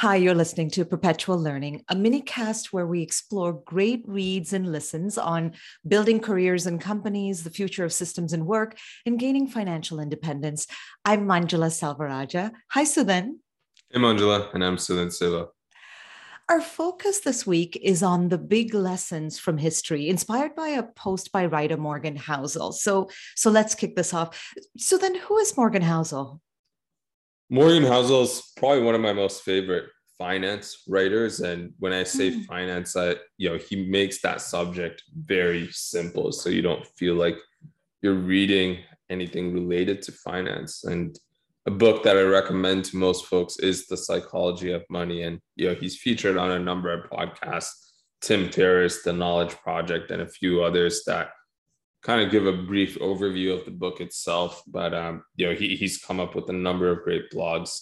Hi, you're listening to Perpetual Learning, a mini cast where we explore great reads and listens on building careers and companies, the future of systems and work, and gaining financial independence. I'm Manjula Selvarajah. Hi, Sudhan. Hey, Manjula, and I'm Sudhan Siva. Our focus this week is on the big lessons from history, inspired by a post by writer Morgan Housel. So, so let's kick this off. Sudhan, who is Morgan Housel? Morgan Housel is probably one of my most favorite finance writers. And when I say mm. finance, I you know he makes that subject very simple, so you don't feel like you're reading anything related to finance. And a book that I recommend to most folks is The Psychology of Money. And you know, he's featured on a number of podcasts, Tim Ferriss, The Knowledge Project, and a few others that kind of give a brief overview of the book itself, but um, you know he, he's come up with a number of great blogs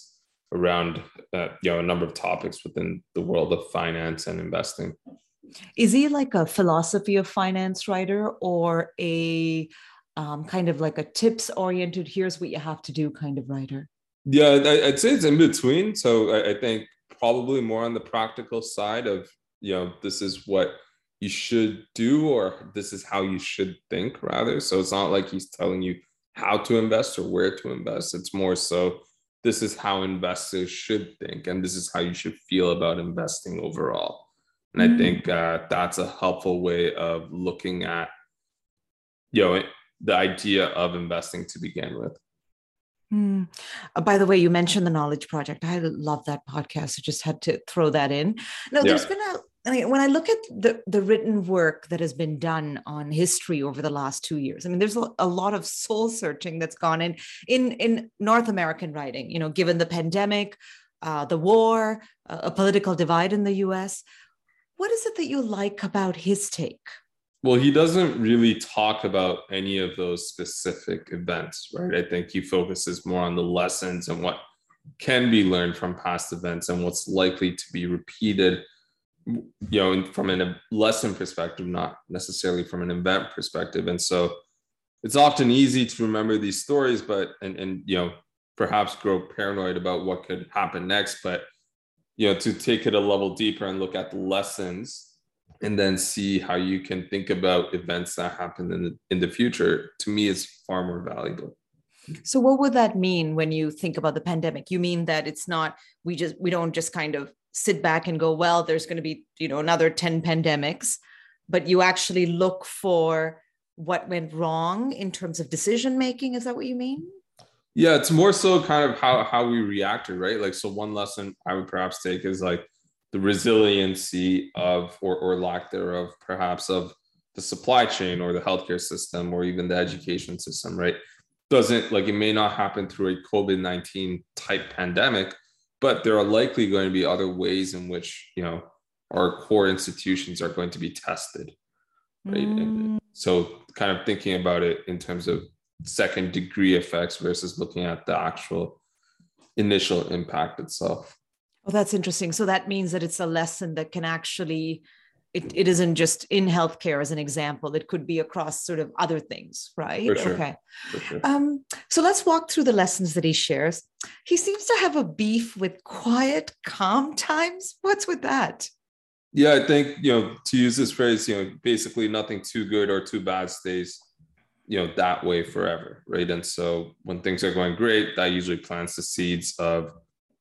around uh, you know a number of topics within the world of finance and investing. Is he like a philosophy of finance writer or a um, kind of like a tips oriented? Here's what you have to do kind of writer. Yeah, I'd say it's in between. So I think probably more on the practical side of you know this is what you should do or this is how you should think rather so it's not like he's telling you how to invest or where to invest it's more so this is how investors should think and this is how you should feel about investing overall and mm-hmm. i think uh, that's a helpful way of looking at you know the idea of investing to begin with Mm. Uh, by the way, you mentioned the Knowledge Project. I love that podcast. I just had to throw that in. No, yeah. there's been a I mean, when I look at the, the written work that has been done on history over the last two years, I mean, there's a, lot of soul searching that's gone in in in North American writing. You know, given the pandemic, uh, the war, uh, a political divide in the U.S. What is it that you like about his take? Well, he doesn't really talk about any of those specific events, right? I think he focuses more on the lessons and what can be learned from past events and what's likely to be repeated you know from a lesson perspective not necessarily from an event perspective. And so it's often easy to remember these stories but and and you know perhaps grow paranoid about what could happen next. But you know to take it a level deeper and look at the lessons and then see how you can think about events that happen in the, in the future to me is far more valuable. So what would that mean when you think about the pandemic? You mean that it's not we just we don't just kind of sit back and go, well, there's going to be, you know, another 10 pandemics, but you actually look for what went wrong in terms of decision making. Is that what you mean? Yeah, it's more so kind of how how we reacted, right? Like, so one lesson I would perhaps take is like the resiliency of or or lack thereof, perhaps of the supply chain or the healthcare system or even the education system, right? Doesn't like it may not happen through a COVID 19 type pandemic, but there are likely going to be other ways in which you know our core institutions are going to be tested right? Mm. so kind of thinking about it in terms of second degree effects versus looking at the actual initial impact itself. Well that's interesting. So that means that it's a lesson that can actually it, it isn't just in healthcare as an example. It could be across sort of other things right? Sure. okay. Sure. um, so let's walk through the lessons that he shares. He seems to have a beef with quiet calm times. What's with that? Yeah i think you know to use this phrase you know basically nothing too good or too bad stays you know that way forever right? And so when things are going great that usually plants the seeds of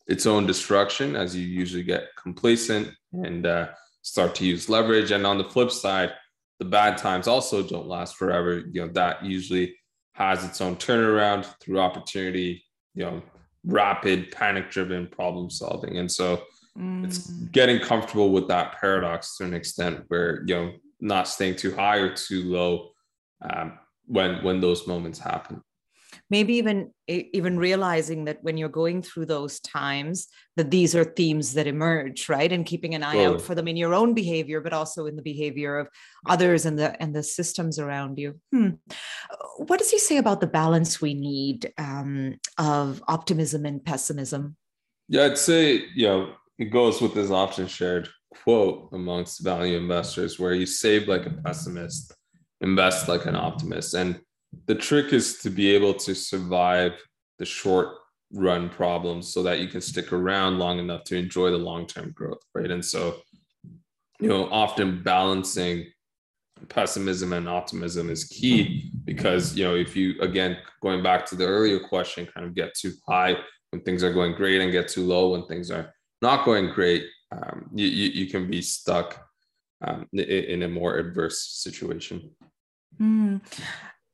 its own destruction as you usually get complacent and uh, start to use leverage. And on the flip side, the bad times also don't last forever. You know, that usually has its own turnaround through opportunity, you know, rapid panic driven problem solving. And so mm. it's getting comfortable with that paradox to an extent where, you know, not staying too high or too low um, when when those moments happen maybe even even realizing that when you're going through those times that these are themes that emerge right? And keeping an eye out for them in your own behavior but also in the behavior of others and the and the systems around you. Hmm. what does he say about the balance we need um, of optimism and pessimism? Yeah i'd say you know it goes with this often shared quote amongst value investors where you save like a pessimist invest like an optimist. And the trick is to be able to survive the short run problems so that you can stick around long enough to enjoy the long term growth, right? And so, you know, often balancing pessimism and optimism is key because, you know, if you, again, going back to the earlier question, kind of get too high when things are going great and get too low when things are not going great, um, you, you, you, can be stuck um, in, a more adverse situation. Mm.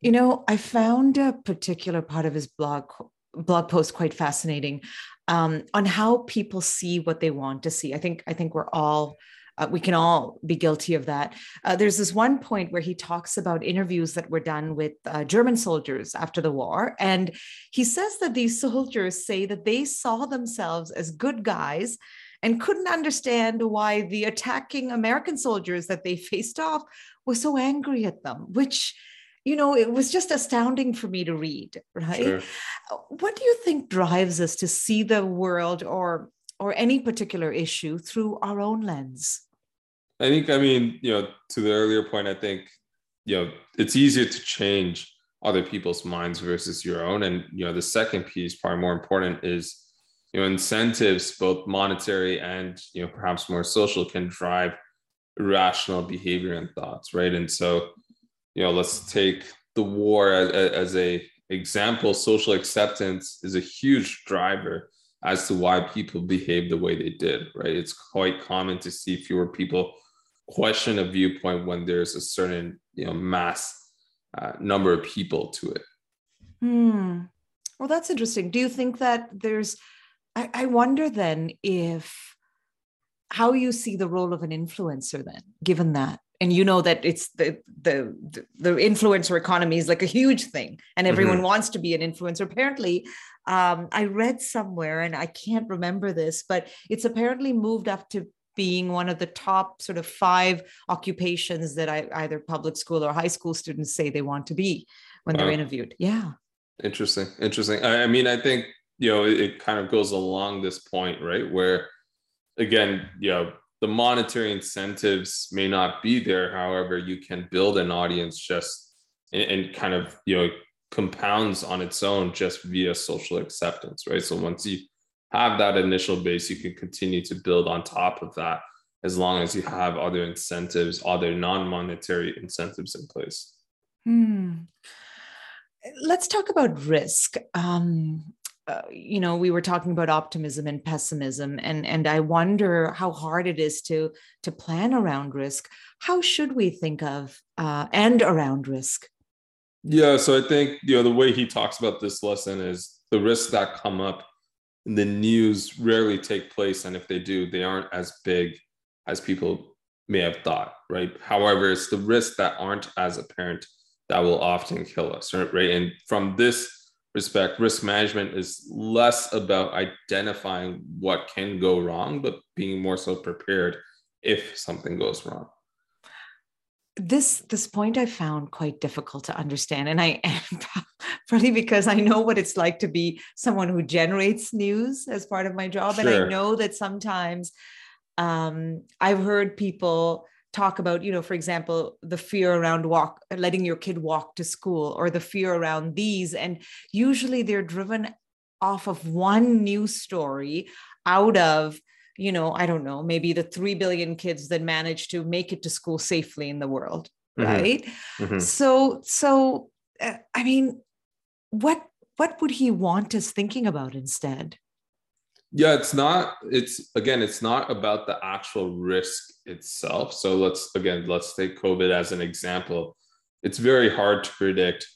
You know, I found a particular part of his blog blog post quite fascinating um, on how people see what they want to see. I think I think we're all uh, we can all be guilty of that. Uh, there's this one point where he talks about interviews that were done with uh, German soldiers after the war. And he says that these soldiers say that they saw themselves as good guys and couldn't understand why the attacking American soldiers that they faced off were so angry at them, which you know, it was just astounding for me to read, right? Sure. What do you think drives us to see the world or or any particular issue through our own lens? I think, I mean, you know, to the earlier point, I think, you know, it's easier to change other people's minds versus your own. And, you know, the second piece, probably more important, is, you know, incentives, both monetary and, you know, perhaps more social, can drive irrational behavior and thoughts, right? And so, you know, let's take the war as, as a example. Social acceptance is a huge driver as to why people behave the way they did, right? It's quite common to see fewer people question a viewpoint when there's a certain, you know, mass uh, number of people to it. Hmm. Well, that's interesting. Do you think that there's, I, I wonder then if how you see the role of an influencer then, given that and you know that it's the the the influencer economy is like a huge thing and everyone mm-hmm. wants to be an influencer. Apparently um, i read somewhere and i can't remember this but it's apparently moved up to being one of the top sort of five occupations that I, either public school or high school students say they want to be when they're interviewed. Yeah. Interesting interesting. I, I mean i think you know it, it kind of goes along this point right where again you know the monetary incentives may not be there. However, you can build an audience just and, and kind of, you know, compounds on its own just via social acceptance, right? So once you have that initial base, you can continue to build on top of that as long as you have other incentives, other non monetary incentives in place. Hmm. Let's talk about risk. Um, uh, you know we were talking about optimism and pessimism and and i wonder how hard it is to to plan around risk. How should we think of uh, and around risk? Yeah so i think you know the way he talks about this lesson is the risks that come up in the news rarely take place and if they do they aren't as big as people may have thought right? However it's the risks that aren't as apparent that will often kill us right? And from this respect, risk management is less about identifying what can go wrong, but being more so prepared if something goes wrong. This this point I found quite difficult to understand, and I am probably because I know what it's like to be someone who generates news as part of my job, sure. and I know that sometimes um, I've heard people talk about you know for example the fear around walk letting your kid walk to school or the fear around these and usually they're driven off of one news story out of you know i don't know maybe the 3 billion kids that manage to make it to school safely in the world mm-hmm. right mm-hmm. so so uh, i mean what what would he want us thinking about instead yeah it's not it's again it's not about the actual risk itself. So let's again let's take covid as an example. It's very hard to predict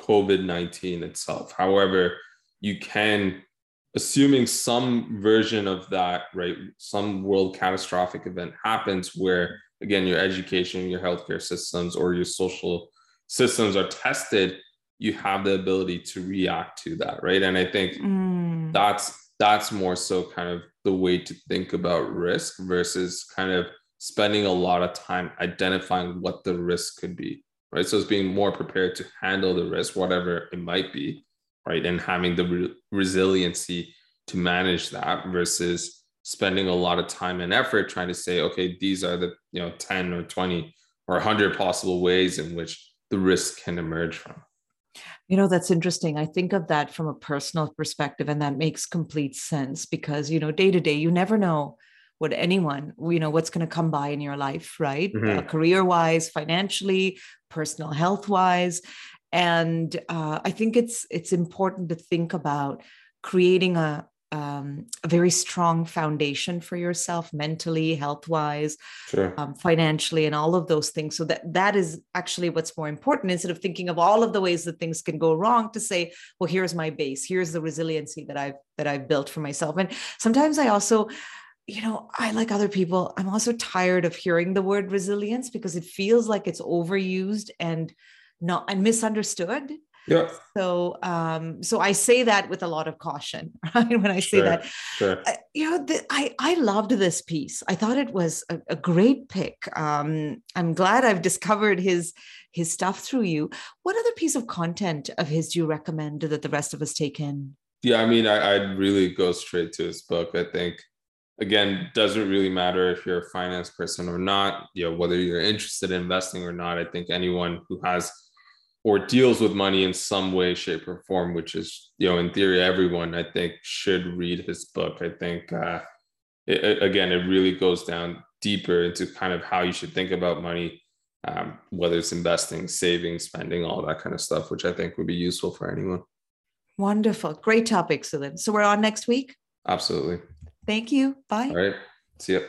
covid-19 itself. However you can assuming some version of that right some world catastrophic event happens where again your education your healthcare systems or your social systems are tested you have the ability to react to that right? And i think mm. that's that's more so kind of the way to think about risk versus kind of spending a lot of time identifying what the risk could be right? So it's being more prepared to handle the risk whatever it might be right? And having the re- resiliency to manage that versus spending a lot of time and effort trying to say okay these are the you know 10 or 20 or 100 possible ways in which the risk can emerge from You know, that's interesting. I think of that from a personal perspective, and that makes complete sense because, you know, day to day, you never know what anyone, you know, what's going to come by in your life, right? Mm-hmm. Uh, career wise, financially, personal health wise. And uh, I think it's it's important to think about creating a, um, a very strong foundation for yourself mentally health wise sure. um, financially and all of those things. So that that is actually what's more important instead of thinking of all of the ways that things can go wrong to say well here's my base. Here's the resiliency that i've that i've built for myself. And sometimes i also you know i like other people i'm also tired of hearing the word resilience because it feels like it's overused and not and misunderstood yeah. So, um, so I say that with a lot of caution, right? When I say sure, that, sure. I, you know, the, I I loved this piece. I thought it was a, a great pick. Um, I'm glad I've discovered his his stuff through you. What other piece of content of his do you recommend that the rest of us take in? Yeah, I mean, I, I'd really go straight to his book. I think again doesn't really matter if you're a finance person or not you know whether you're interested in investing or not i think anyone who has or deals with money in some way, shape, or form, which is, you know, in theory, everyone I think should read his book. I think, uh, it, again, it really goes down deeper into kind of how you should think about money, um, whether it's investing, saving, spending, all that kind of stuff, which I think would be useful for anyone. Wonderful. Great topic, Sunil. So we're on next week? Absolutely. Thank you. Bye. All right. See you.